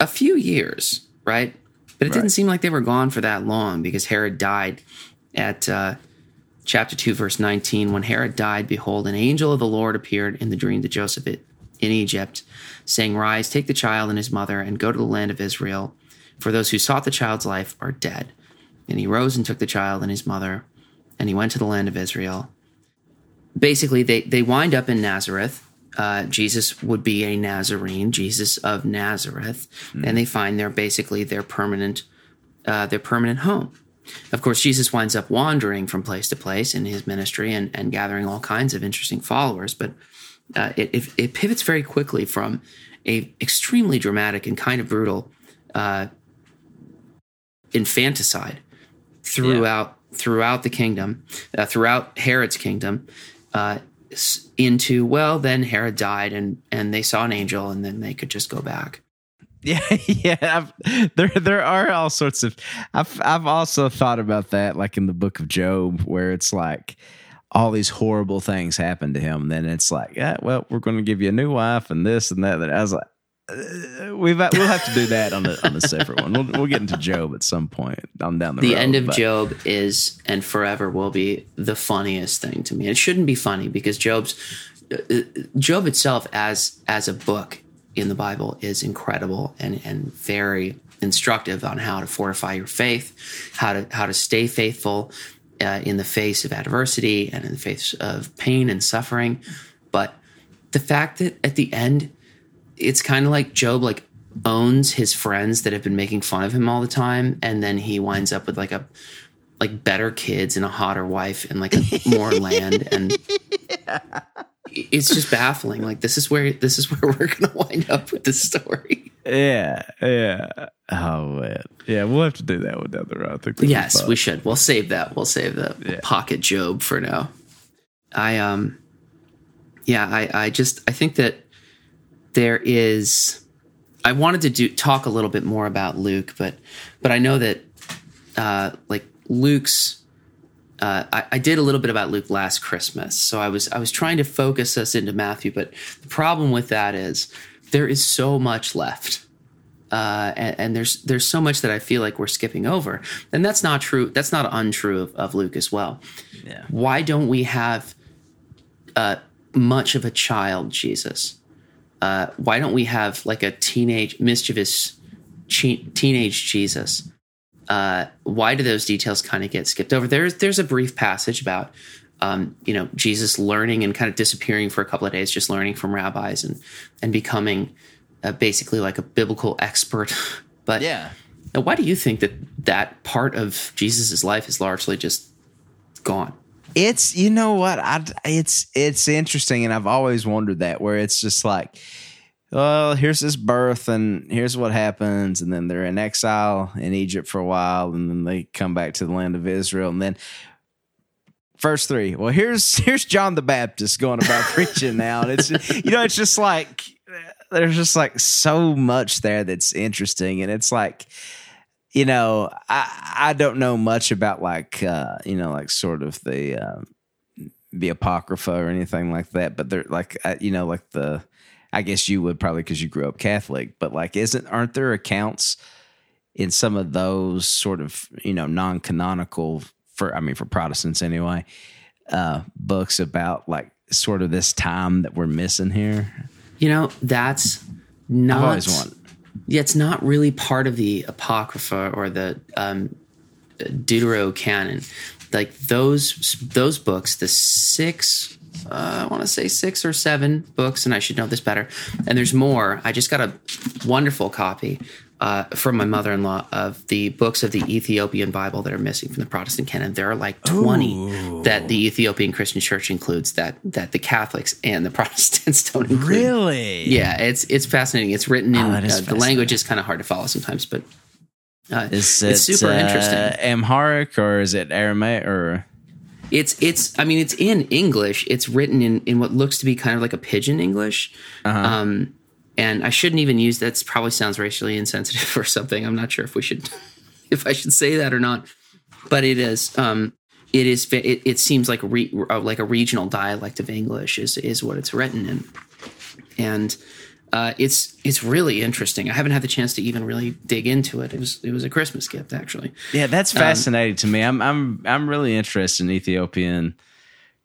Speaker 2: a few years, right? But it didn't seem like they were gone for that long because Herod died at uh, chapter 2, verse 19. When Herod died, behold, an angel of the Lord appeared in the dream to Joseph in Egypt, saying, Rise, take the child and his mother, and go to the land of Israel, for those who sought the child's life are dead. And he rose and took the child and his mother, and he went to the land of Israel. Basically, they, they wind up in Nazareth. Uh, Jesus would be a Nazarene, Jesus of Nazareth, and they find their basically their permanent uh, their permanent home. Of course, Jesus winds up wandering from place to place in his ministry and, and gathering all kinds of interesting followers. But uh, it, it, it pivots very quickly from a extremely dramatic and kind of brutal uh, infanticide throughout throughout the kingdom, uh, throughout Herod's kingdom, uh, into well, then Herod died, and and they saw an angel, and then they could just go back.
Speaker 3: Yeah, yeah. I've, there, there are all sorts of. I've, I've also thought about that, like in the Book of Job, where it's like all these horrible things happen to him. Then it's like, yeah, well, we're going to give you a new wife and this and that. And I was like, we've we'll have to do that on a on a separate one. We'll, we'll get into Job at some point on down the, road.
Speaker 2: the
Speaker 3: road.
Speaker 2: end of
Speaker 3: but-
Speaker 2: Job is and forever will be the funniest thing to me. It shouldn't be funny because Job's uh, Job itself as as a book in the Bible is incredible and and very instructive on how to fortify your faith, how to how to stay faithful uh, in the face of adversity and in the face of pain and suffering. But the fact that at the end it's kind of like Job like owns his friends that have been making fun of him all the time, and then he winds up with like a like better kids and a hotter wife and like a, more land, and it's just baffling. Like this is where this is where we're gonna wind up with this story.
Speaker 3: Yeah, yeah. Oh man, yeah. We'll have to do that one down the road. I think
Speaker 2: Yes, we should. We'll save that. We'll save the
Speaker 3: Yeah.
Speaker 2: pocket Job for now. I um yeah, I I just I think that there is I wanted to do talk a little bit more about Luke, but but I know that uh like Luke's uh, I, I did a little bit about Luke last Christmas, so I was I was trying to focus us into Matthew, but the problem with that is there is so much left uh, and, and there's there's so much that I feel like we're skipping over, and that's not true. That's not untrue of, of Luke as well.
Speaker 3: Yeah.
Speaker 2: Why don't we have uh, much of a child Jesus? Uh, why don't we have like a teenage mischievous che- teenage Jesus? Uh, why do those details kind of get skipped over? There's there's a brief passage about um, you know Jesus learning and kind of disappearing for a couple of days, just learning from rabbis and and becoming uh, basically like a biblical expert. But
Speaker 3: Yeah.
Speaker 2: now, why do you think that that part of Jesus's life is largely just gone?
Speaker 3: It's you know what? I it's it's interesting and I've always wondered that where it's just like well here's his birth and here's what happens and then they're in exile in Egypt for a while and then they come back to the land of Israel and then verse 3 well here's here's John the Baptist going about preaching now and it's you know it's just like there's just like so much there that's interesting and it's like you know, I I don't know much about like uh, you know, like sort of the um, the apocrypha or anything like that, but they're like uh, you know, like the I guess you would probably because you grew up Catholic, but like isn't aren't there accounts in some of those sort of you know non canonical for I mean for Protestants anyway uh, books about like sort of this time that we're missing here?
Speaker 2: You know, that's not.
Speaker 3: I've always wanted.
Speaker 2: Yeah, it's not really part of the apocrypha or the um, Deuterocanon. Like those those books, the six, uh, I want to say six or seven books, and I should know this better. And there's more. I just got a wonderful copy uh, from my mother-in-law of the books of the Ethiopian Bible that are missing from the Protestant canon. There are like twenty that the Ethiopian Christian Church includes that that the Catholics and the Protestants don't include.
Speaker 3: Really?
Speaker 2: Yeah, it's it's fascinating. It's written in
Speaker 3: Oh,
Speaker 2: uh, the language is kind of hard to follow sometimes, but Uh,
Speaker 3: Is it
Speaker 2: it's super
Speaker 3: uh,
Speaker 2: interesting.
Speaker 3: Amharic or is it Aramaic or?
Speaker 2: It's it's I mean it's in English. It's written in in what looks to be kind of like a pidgin English. Um, and I shouldn't even use that. Probably sounds racially insensitive or something. I'm not sure if we should if I should say that or not. But it is. Um, it is. It, it seems like a re, uh, like a regional dialect of English is is what it's written in, and uh, it's it's really interesting. I haven't had the chance to even really dig into it. It was it was a Christmas gift actually.
Speaker 3: Yeah, that's
Speaker 2: Um,
Speaker 3: fascinating to me. I'm I'm I'm really interested in Ethiopian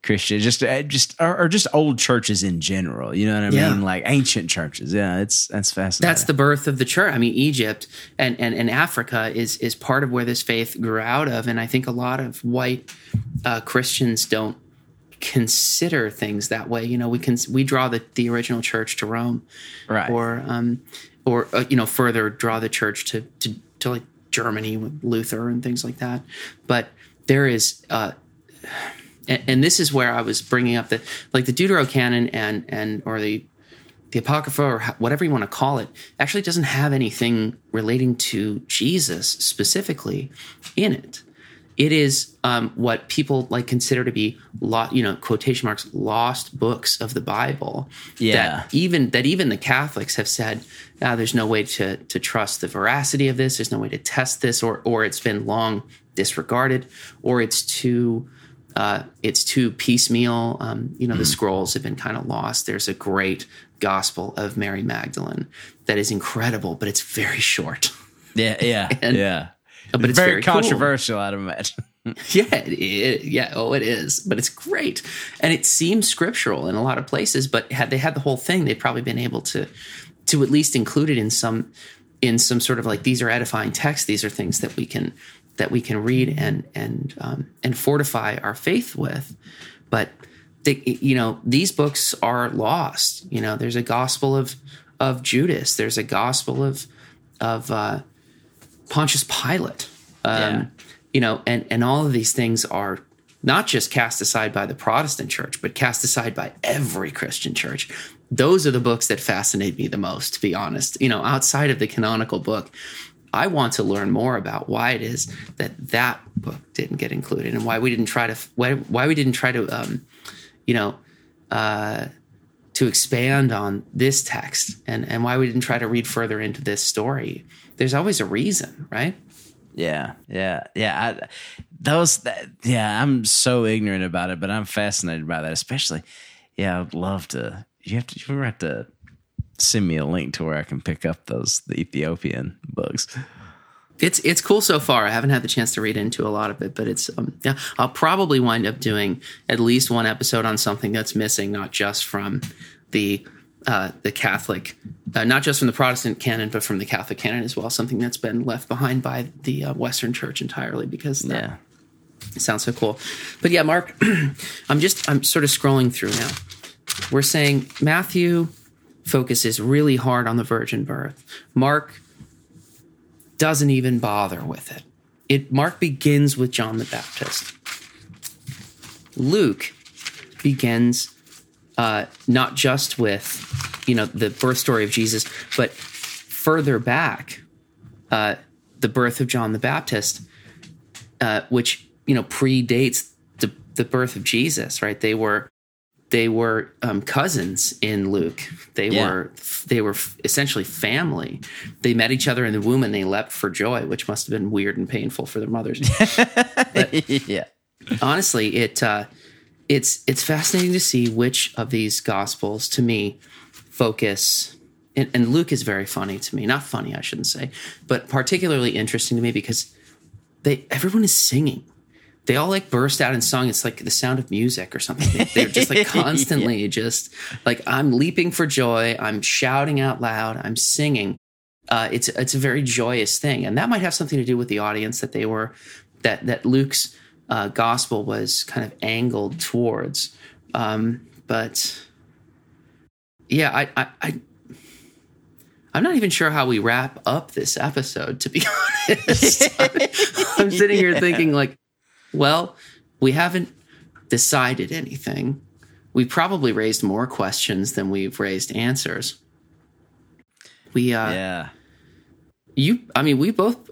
Speaker 3: Christian, just uh, just or, or just old churches in general. You know what I
Speaker 2: Yeah.
Speaker 3: mean? Like ancient churches. Yeah, it's that's fascinating.
Speaker 2: That's the birth of the church. I mean, Egypt and, and, and Africa is is part of where this faith grew out of, and I think a lot of white uh, Christians don't consider things that way. You know, we can we draw the, the original church to Rome,
Speaker 3: right.
Speaker 2: or um, or uh, you know further draw the church to, to to like Germany with Luther and things like that. But there is. Uh, and, and this is where I was bringing up the like the Deuterocanon and and or the the apocrypha or whatever you want to call it actually doesn't have anything relating to Jesus specifically in it. It is um, what people like consider to be lo- you know quotation marks lost books of the Bible.
Speaker 3: Yeah.
Speaker 2: That even that even the Catholics have said ah, there's no way to to trust the veracity of this. There's no way to test this, or or it's been long disregarded, or it's too uh, it's too piecemeal. Um, you know, the scrolls have been kind of lost. There's a great gospel of Mary Magdalene that is incredible, but it's very short.
Speaker 3: Yeah, yeah,
Speaker 2: And-
Speaker 3: yeah.
Speaker 2: but it's
Speaker 3: very,
Speaker 2: very cool.
Speaker 3: controversial, I'd imagine.
Speaker 2: Yeah, it, it, yeah. Oh, it is, but it's great, and it seems scriptural in a lot of places. But had they had the whole thing, they'd probably been able to to at least include it in some in some sort of like these are edifying texts. These are things that we can that we can read and and um, and fortify our faith with. But they, you know, these books are lost. You know, there's a gospel of of Judas. There's a gospel of of uh, Pontius Pilate. Um,
Speaker 3: Yeah.
Speaker 2: You know, and and all of these things are not just cast aside by the Protestant church, but cast aside by every Christian church. Those are the books that fascinate me the most, to be honest. You know, outside of the canonical book, I want to learn more about why it is that that book didn't get included and why we didn't try to why why we didn't try to um, you know uh, to expand on this text and and why we didn't try to read further into this story. There's always a reason, right?
Speaker 3: Yeah, yeah, yeah. I, those, that, yeah. I'm so ignorant about it, but I'm fascinated by that. Especially, yeah. I'd love to. You have to. You have to send me a link to where I can pick up those the Ethiopian books.
Speaker 2: it's it's cool so far. I haven't had the chance to read into a lot of it, but it's um, yeah. I'll probably wind up doing at least one episode on something that's missing, not just from the uh, the Catholic, uh, not just from the Protestant canon, but from the Catholic canon as well. Something that's been left behind by the uh, Western Church entirely because that
Speaker 3: Yeah,
Speaker 2: sounds so cool. But yeah, Mark, I'm just I'm sort of scrolling through now. We're saying Matthew focuses really hard on the virgin birth. Mark doesn't even bother with it. It Mark begins with John the Baptist. Luke begins uh, not just with you know the birth story of Jesus, but further back, uh, the birth of John the Baptist, uh, which you know predates the the birth of Jesus. Right? They were they were um, cousins in Luke. They
Speaker 3: Yeah.
Speaker 2: were they were essentially family. They met each other in the womb and they leapt for joy, which must have been weird and painful for their mothers.
Speaker 3: yeah,
Speaker 2: honestly, it uh, it's it's fascinating to see which of these gospels to me focus. And, and Luke is very funny to me. Not funny, I shouldn't say, but particularly interesting to me because they everyone is singing. They all like burst out in song. It's like the sound of music or something. They're just like constantly just like I'm leaping for joy. I'm shouting out loud. I'm singing. Uh, it's it's a very joyous thing, and that might have something to do with the audience that they were that that Luke's uh, gospel was kind of angled towards. Um, but yeah, I, I, I I'm not even sure how we wrap up this episode. To be honest, I'm sitting here thinking like, well, we haven't decided anything. We probably raised more questions than we've raised answers. We uh,
Speaker 3: yeah.
Speaker 2: you i mean we both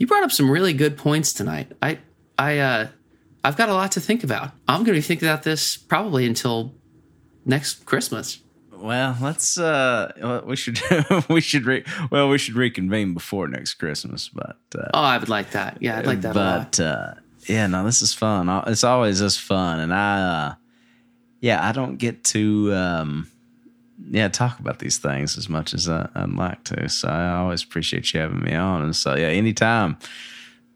Speaker 2: You brought up some really good points tonight. I, I, uh, I've got a lot to think about. I'm going to be thinking about this probably until next Christmas.
Speaker 3: Well, let's. uh We should. we should. Re- well, we should reconvene before next Christmas. But uh,
Speaker 2: oh, I would like that. Yeah, I'd like that.
Speaker 3: But uh, yeah, no, this is fun. It's always this fun, and I. Uh, yeah, I don't get to. um yeah, talk about these things as much as I, would like to. So I always appreciate you having me on. And so yeah, anytime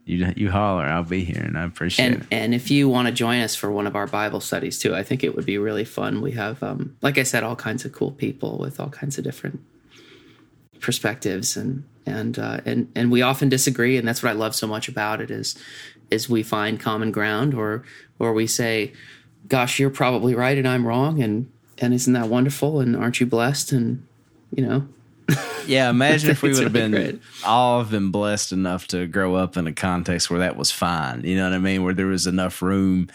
Speaker 3: you you holler, I'll be here, and I appreciate
Speaker 2: and,
Speaker 3: it.
Speaker 2: And if you want to join us for one of our Bible studies too, I think it would be really fun. We have, um, like I said, all kinds of cool people with all kinds of different perspectives, and and uh, and and we often disagree, and that's what I love so much about it is is we find common ground, or or we say, "Gosh, you're probably right, and I'm wrong," and and isn't that wonderful? And aren't you blessed? And you know,
Speaker 3: yeah, imagine if we would have been great. all have been blessed enough to grow up in a context where that was fine. You know what I mean? Where there was enough room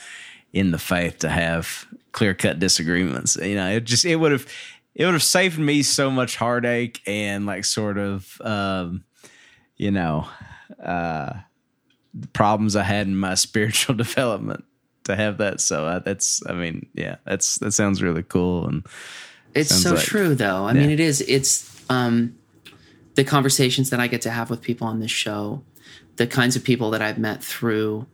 Speaker 3: in the faith to have clear cut disagreements. You know, it just it would have it would have saved me so much heartache and like sort of um, you know uh, problems I had in my spiritual development to have that. So uh, that's I mean, yeah, that's that sounds really cool and.
Speaker 2: It's so like, true, though. I yeah. mean, it is. It's um, the conversations that I get to have with people on this show, the kinds of people that I've met through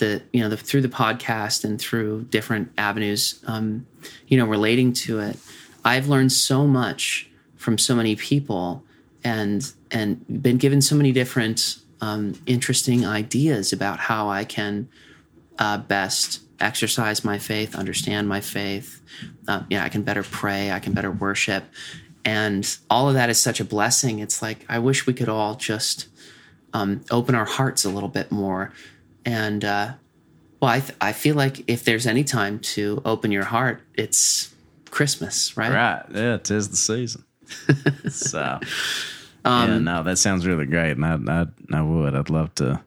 Speaker 2: the you know the, through the podcast and through different avenues, um, you know, relating to it. I've learned so much from so many people, and and been given so many different um, interesting ideas about how I can uh, best exercise my faith, understand my faith. Uh, yeah, I can better pray. I can better worship, and all of that is such a blessing. It's like I wish we could all just um, open our hearts a little bit more. And uh, well, I th- I feel like if there's any time to open your heart, it's Christmas, right?
Speaker 3: Right. Yeah, it is the season. so, um, yeah, no, that sounds really great, and I, I I would. I'd love to.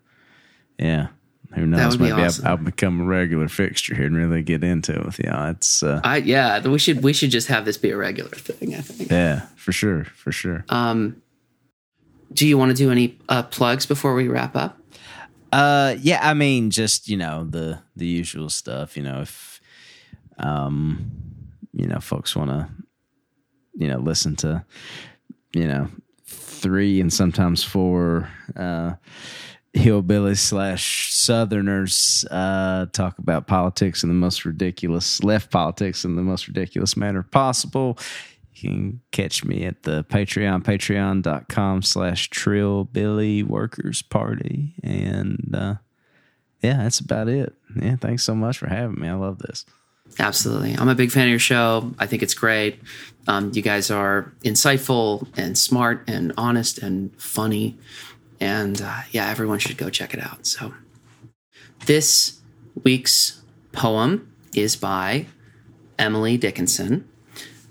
Speaker 3: Yeah, who knows? Maybe awesome. I'll, I'll, become a regular fixture here and really get into it with you. It's uh,
Speaker 2: I, yeah, we should we should just have this be a regular thing. I think.
Speaker 3: Yeah, for sure, for sure.
Speaker 2: Um, do you want to do any uh, plugs before we wrap up?
Speaker 3: Uh, yeah, I mean, just you know the the usual stuff. You know, if um, you know, folks want to, you know, listen to, you know, three and sometimes four. Uh, slash southerners uh, talk about politics in the most ridiculous left politics in the most ridiculous manner possible. You can catch me at the patreon patreon.com slash trillbilly workers party and uh, yeah that's about it. Yeah thanks so much for having me. I love this
Speaker 2: absolutely i'm a big fan of your show i think it's great um, you guys are insightful and smart and honest and funny and uh, yeah, everyone should go check it out. So, this week's poem is by Emily Dickinson.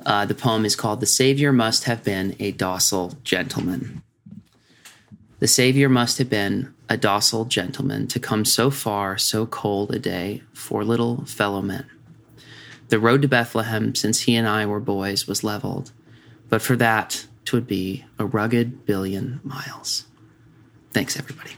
Speaker 2: Uh, the poem is called The Savior Must Have Been a Docile Gentleman. The Savior must have been a docile gentleman to come so far, so cold a day for little fellow men. The road to Bethlehem, since he and I were boys, was leveled, but for that, twould be a rugged billion miles. Thanks, everybody.